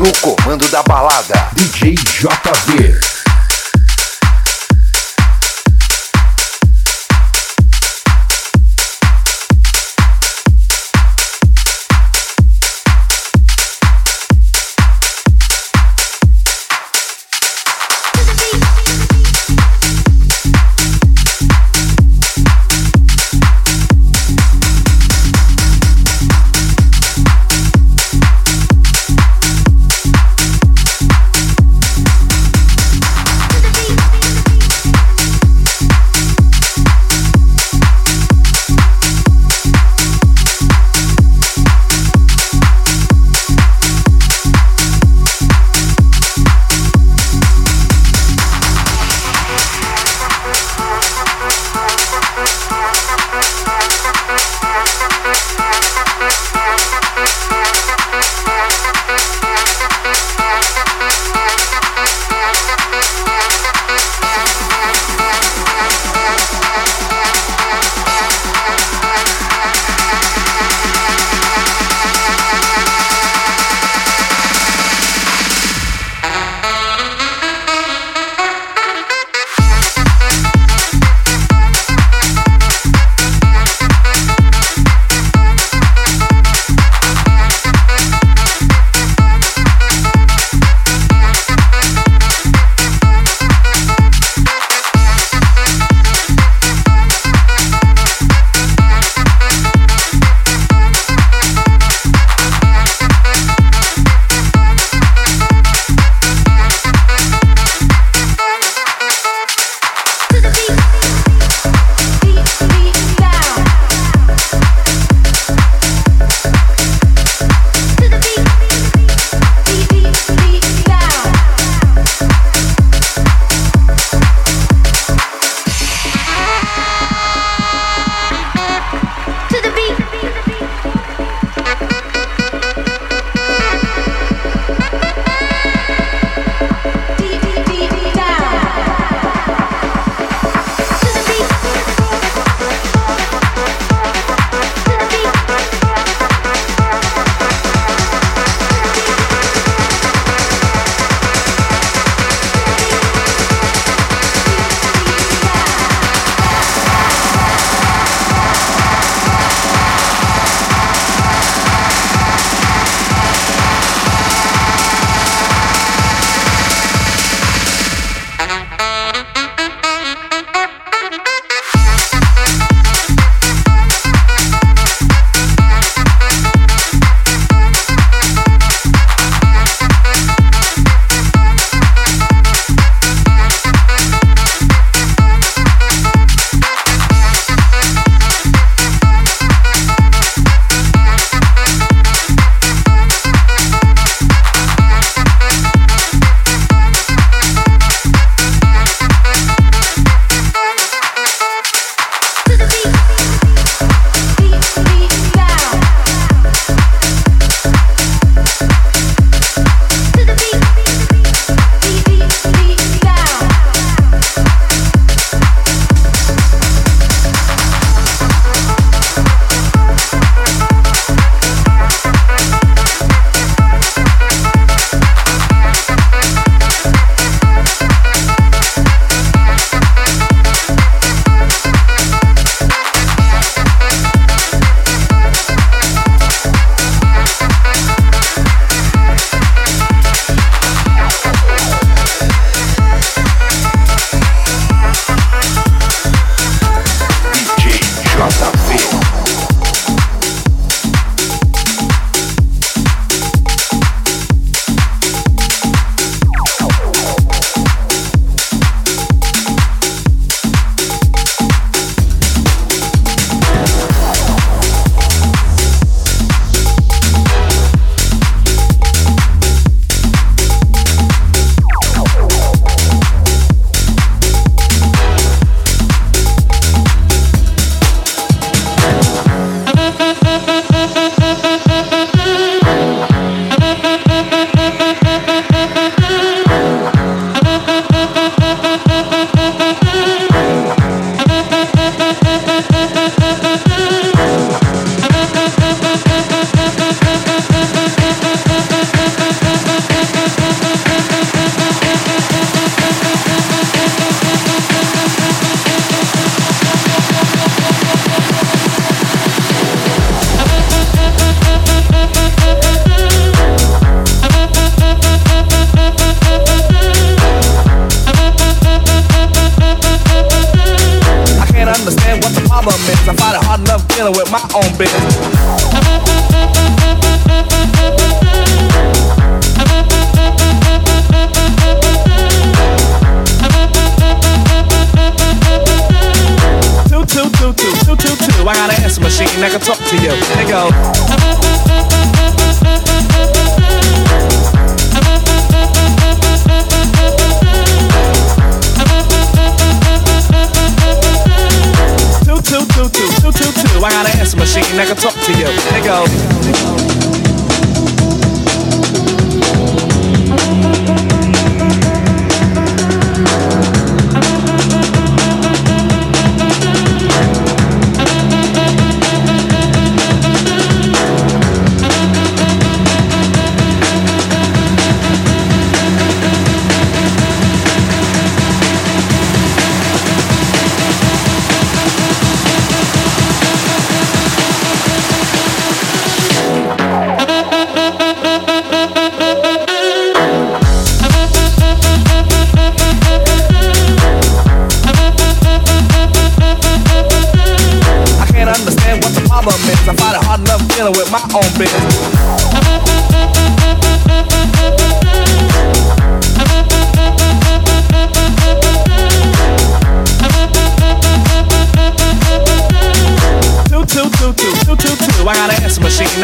No comando da balada, DJ JV.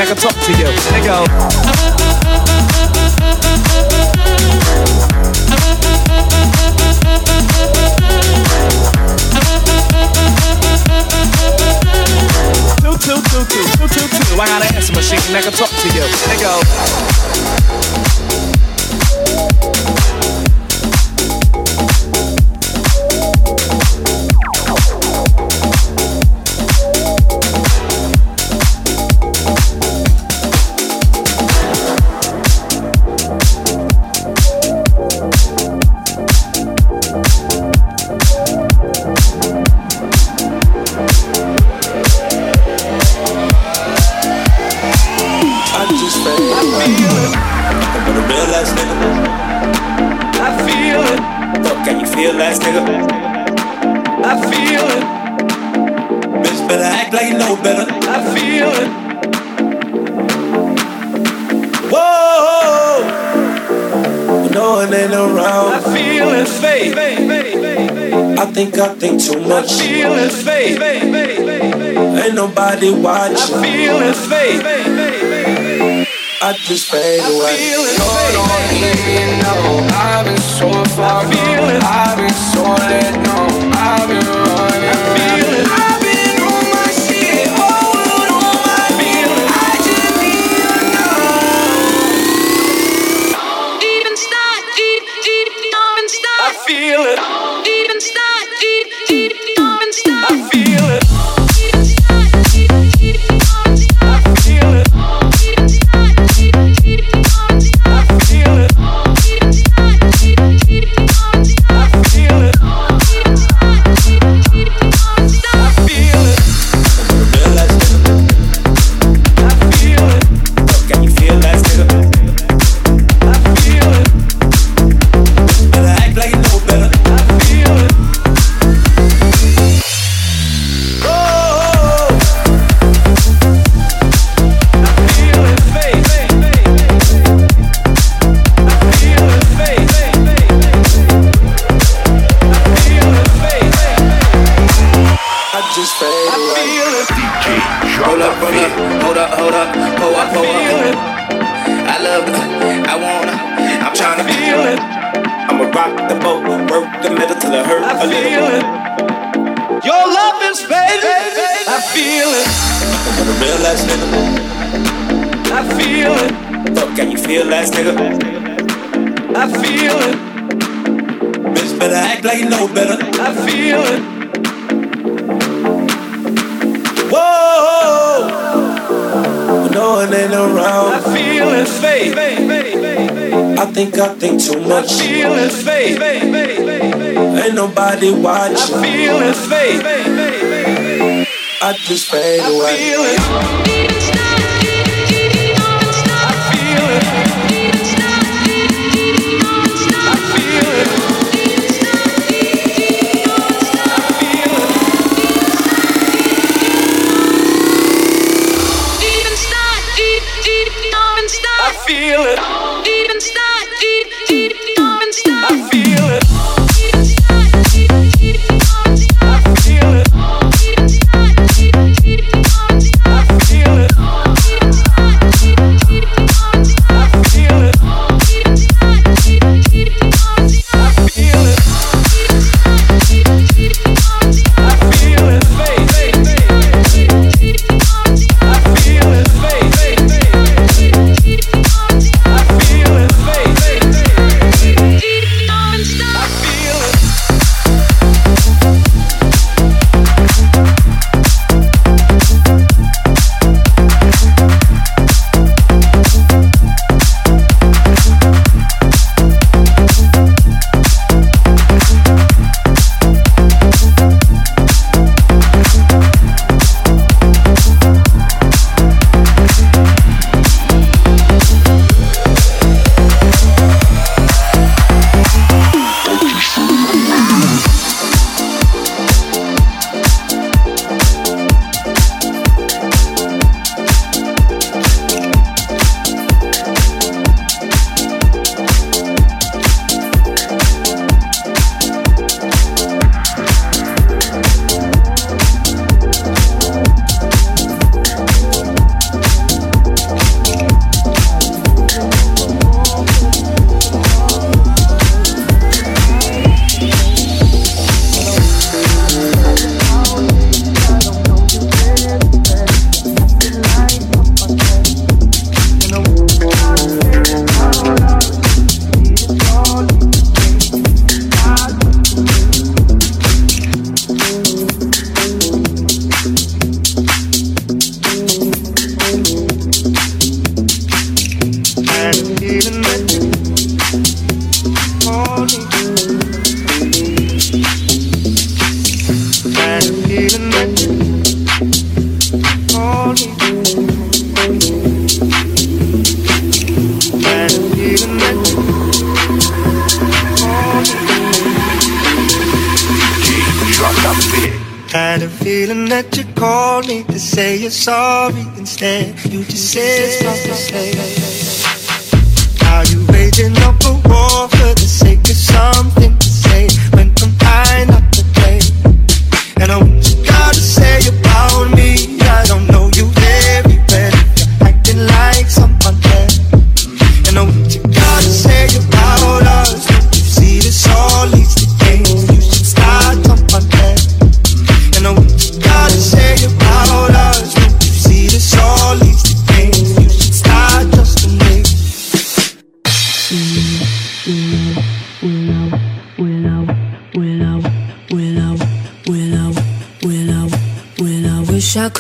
like a top to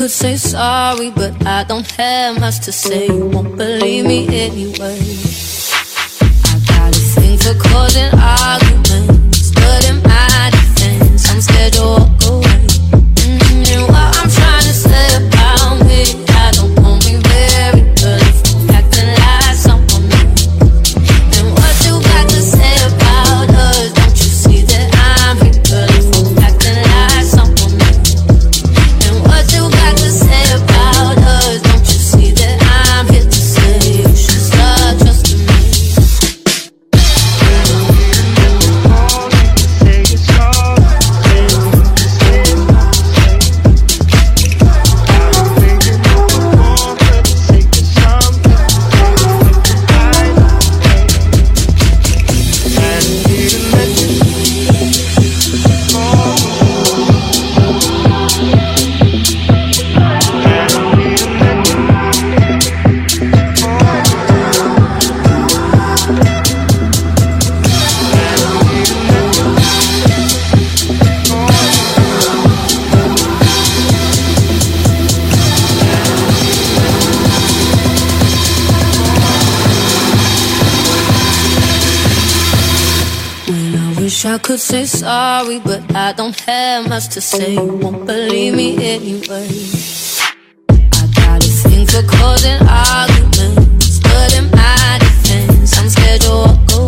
could say sorry, but I don't have much to say. You won't believe me anyway. I got a thing for causing arguments, but in my defense, I'm scared to walk away. could say sorry, but I don't have much to say. You won't believe me anyway. I got a thing for causing arguments, but in my defense, I'm scared to walk away.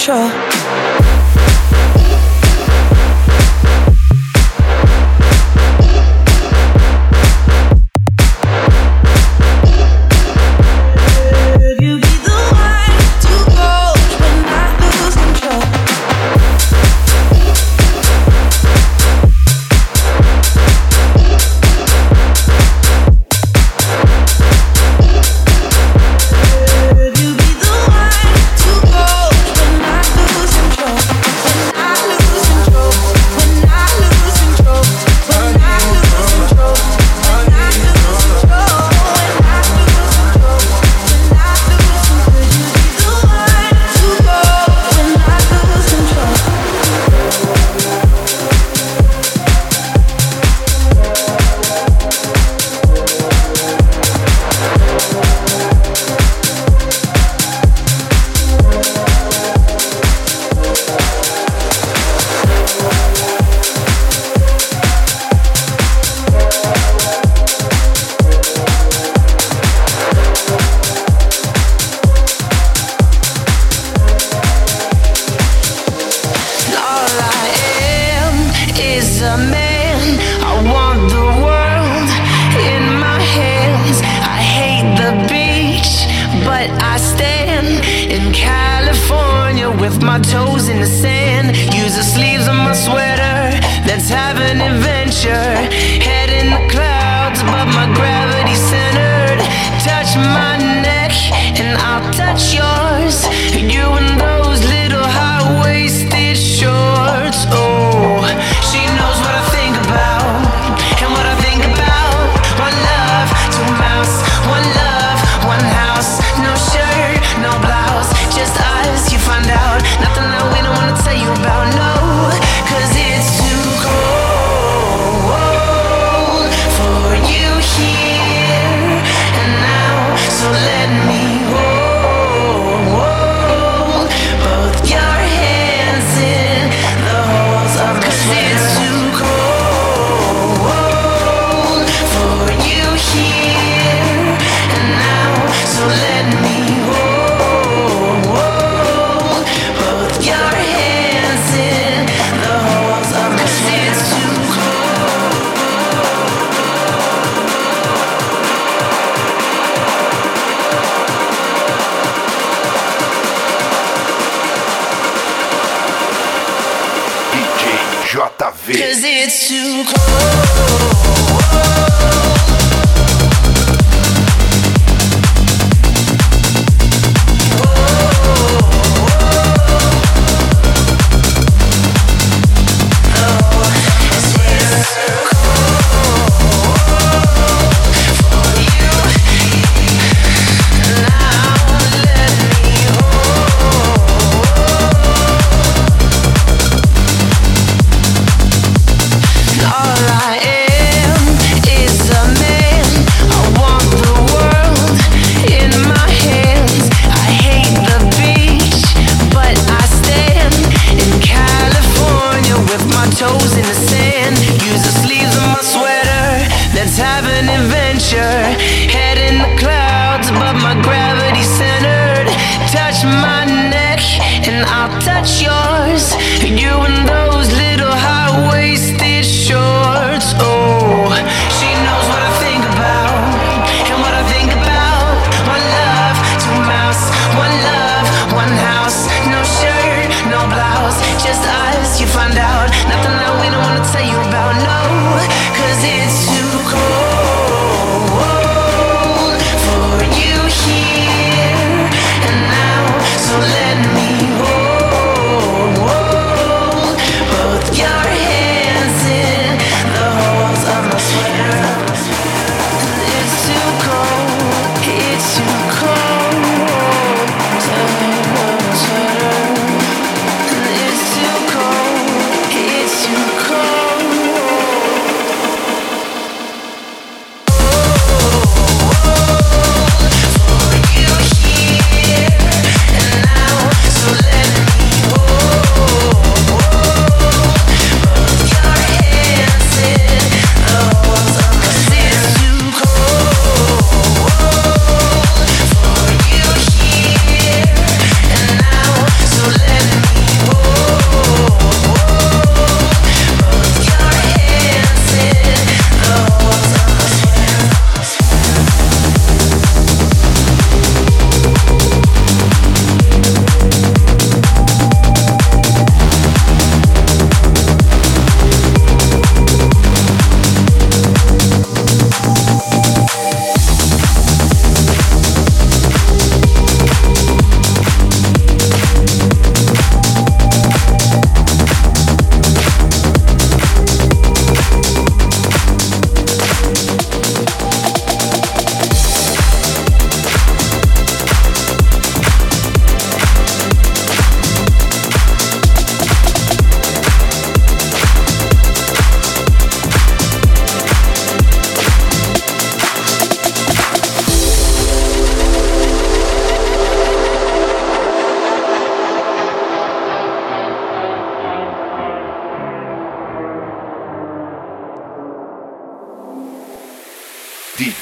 Control? touch your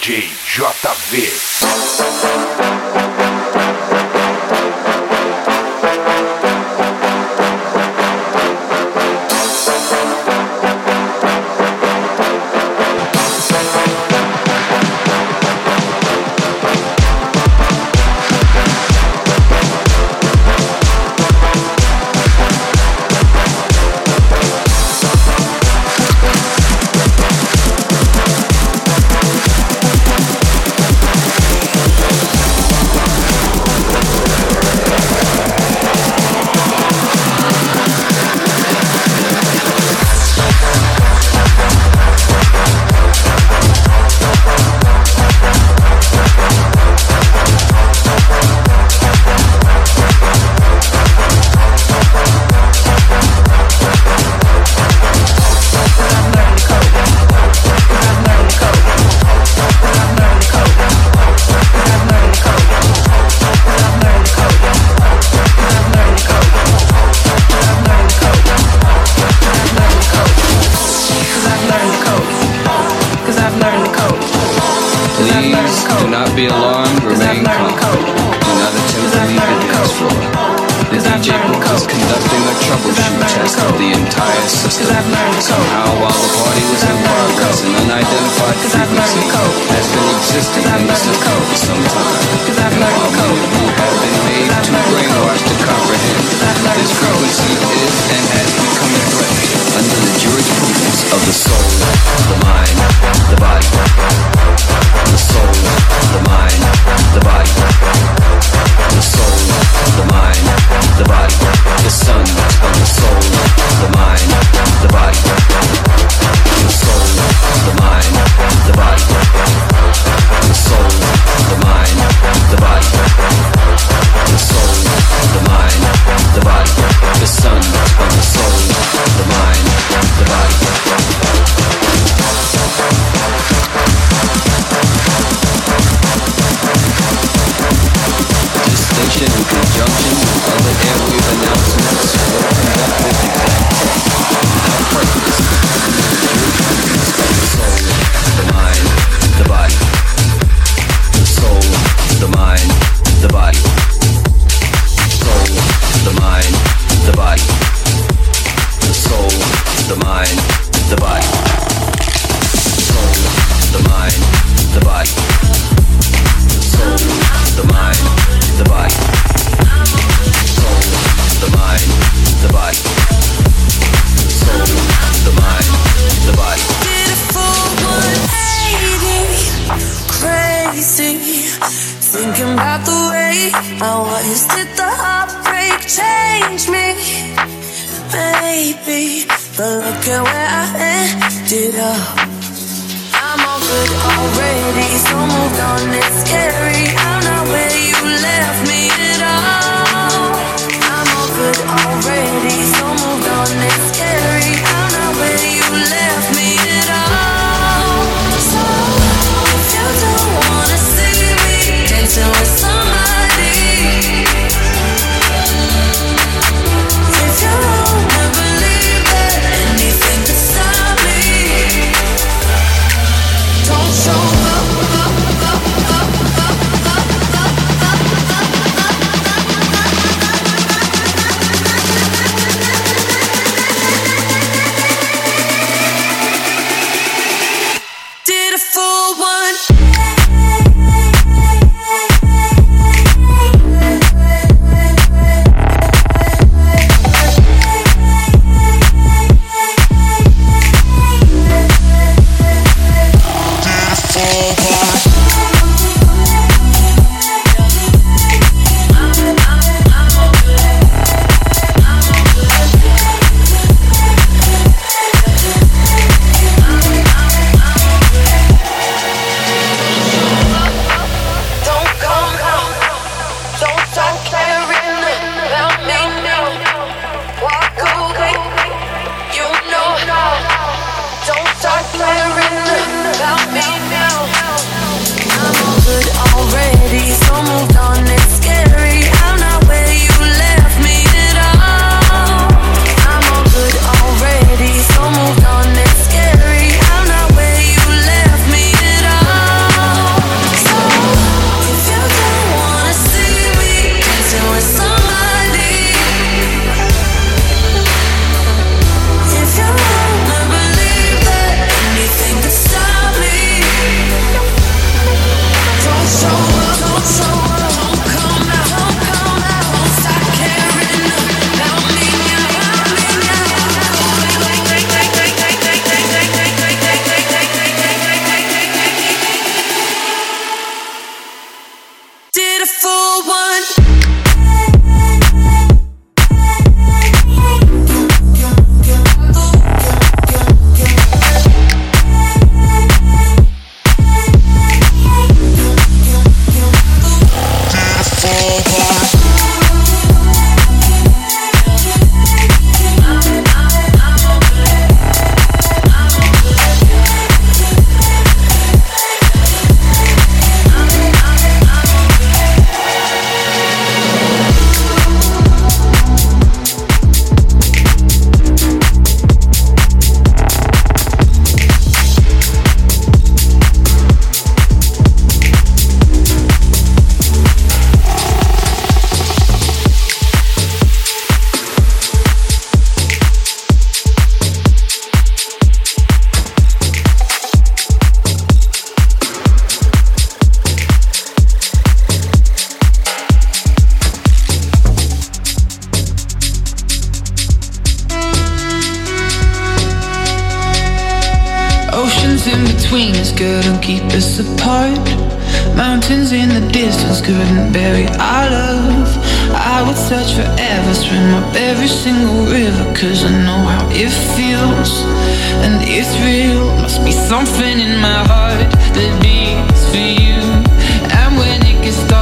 DJ JV. Between us couldn't keep us apart. Mountains in the distance couldn't bury our love. I would search forever, swim up every single river, cause I know how it feels. And it's real, must be something in my heart that beats for you. And when it gets dark,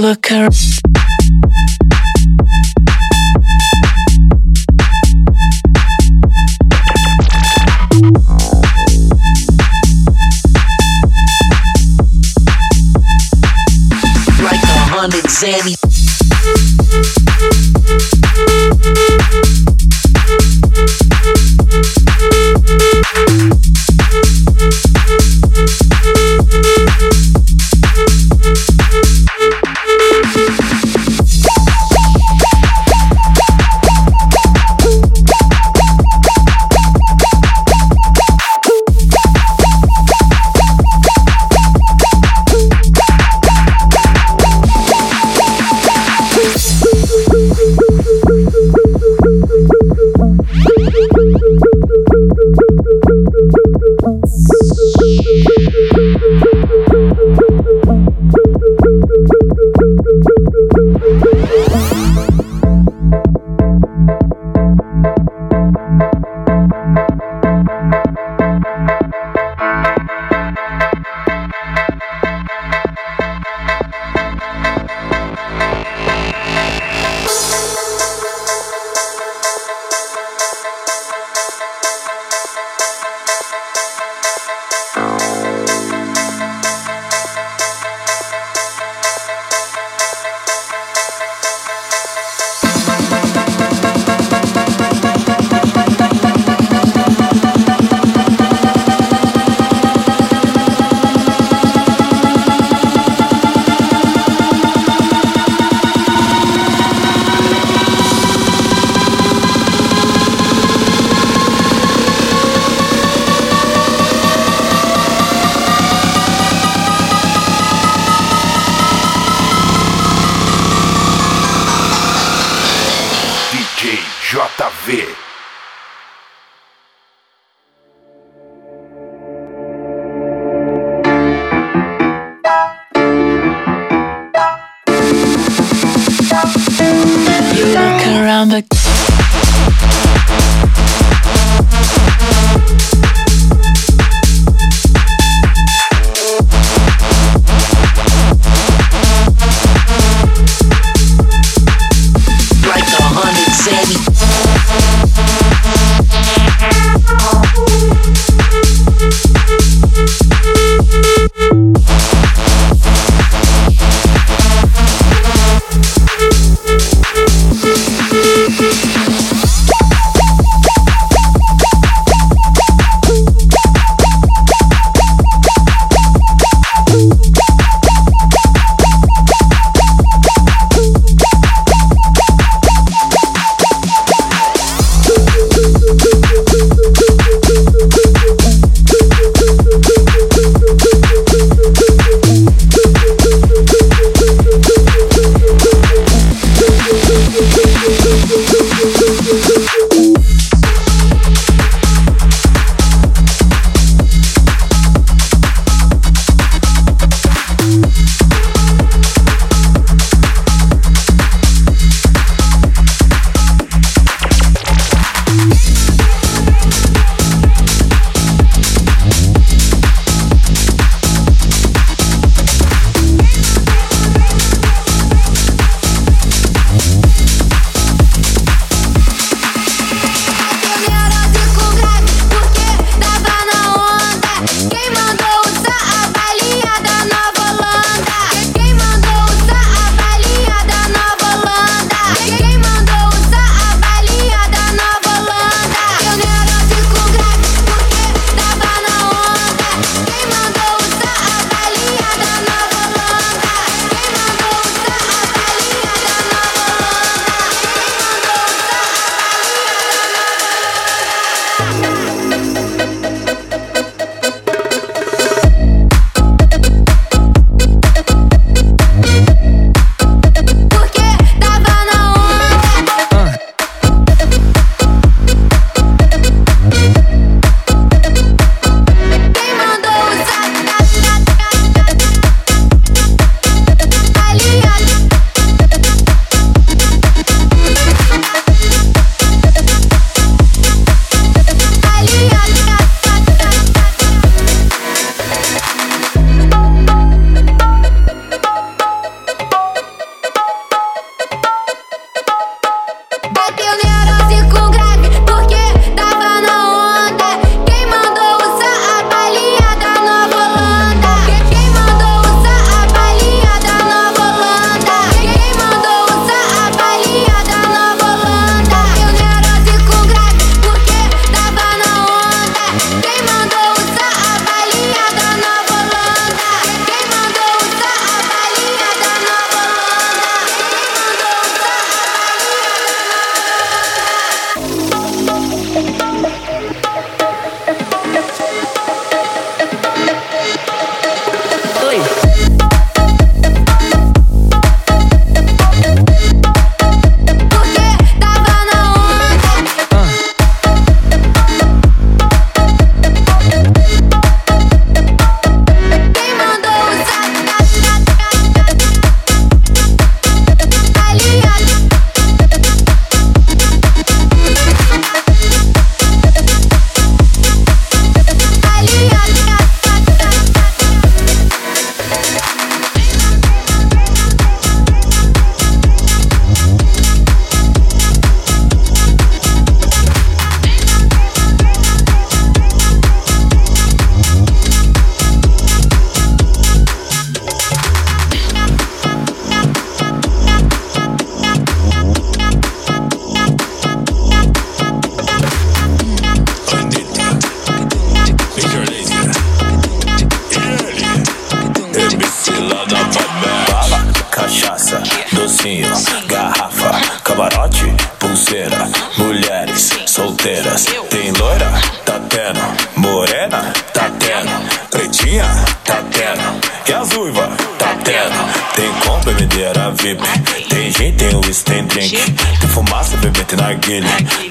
look around.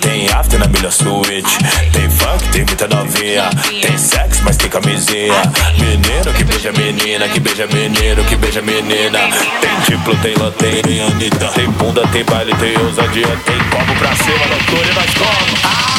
Tem after na melhor suíte. Tem funk, tem muita novinha. Tem sexo, mas tem camisinha. Menino que beija menina, que beija menino, que beija menina. Tem diplo, tem lantém, tem Anitta. Tem bunda, tem baile, tem ousadia. Tem copo pra cima, loucura e nós como. Aê,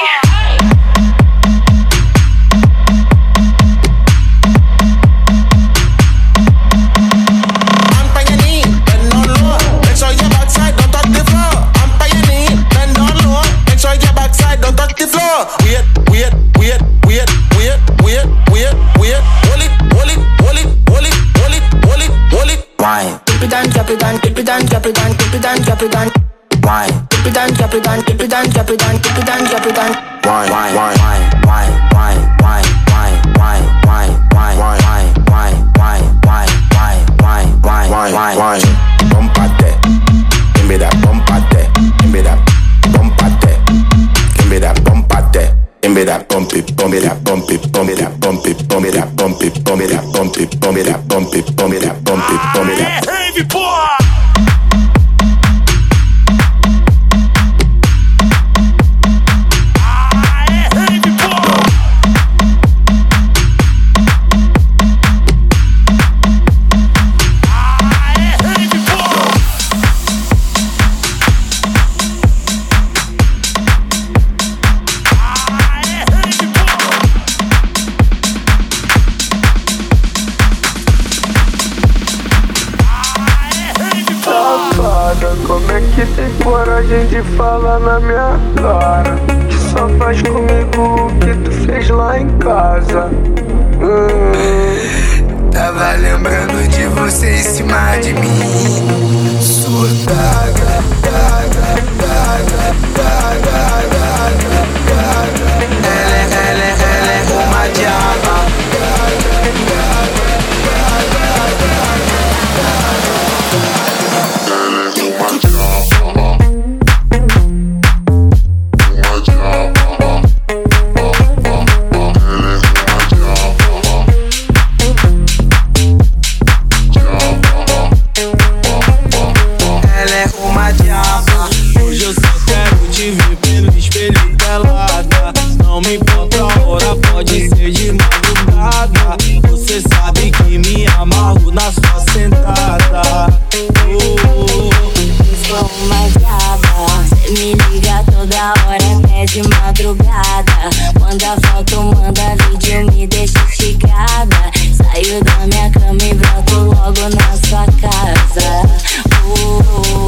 Drop it down, dip it down, drop it down, dip it down. Foto, manda vídeo, me deixa esticada. Saio da minha cama e broto logo na sua casa. Uh,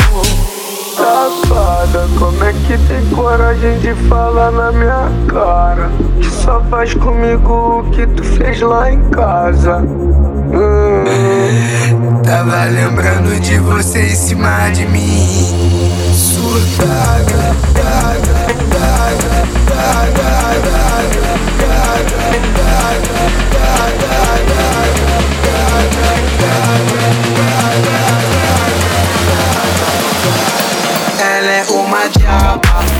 Safada, como é que tem coragem de falar na minha cara? Que só faz comigo o que tu fez lá em casa. Hum. Tava lembrando de você em cima de mim. Surtada, daga, daga, daga, daga, daga, Ela é uma diaba.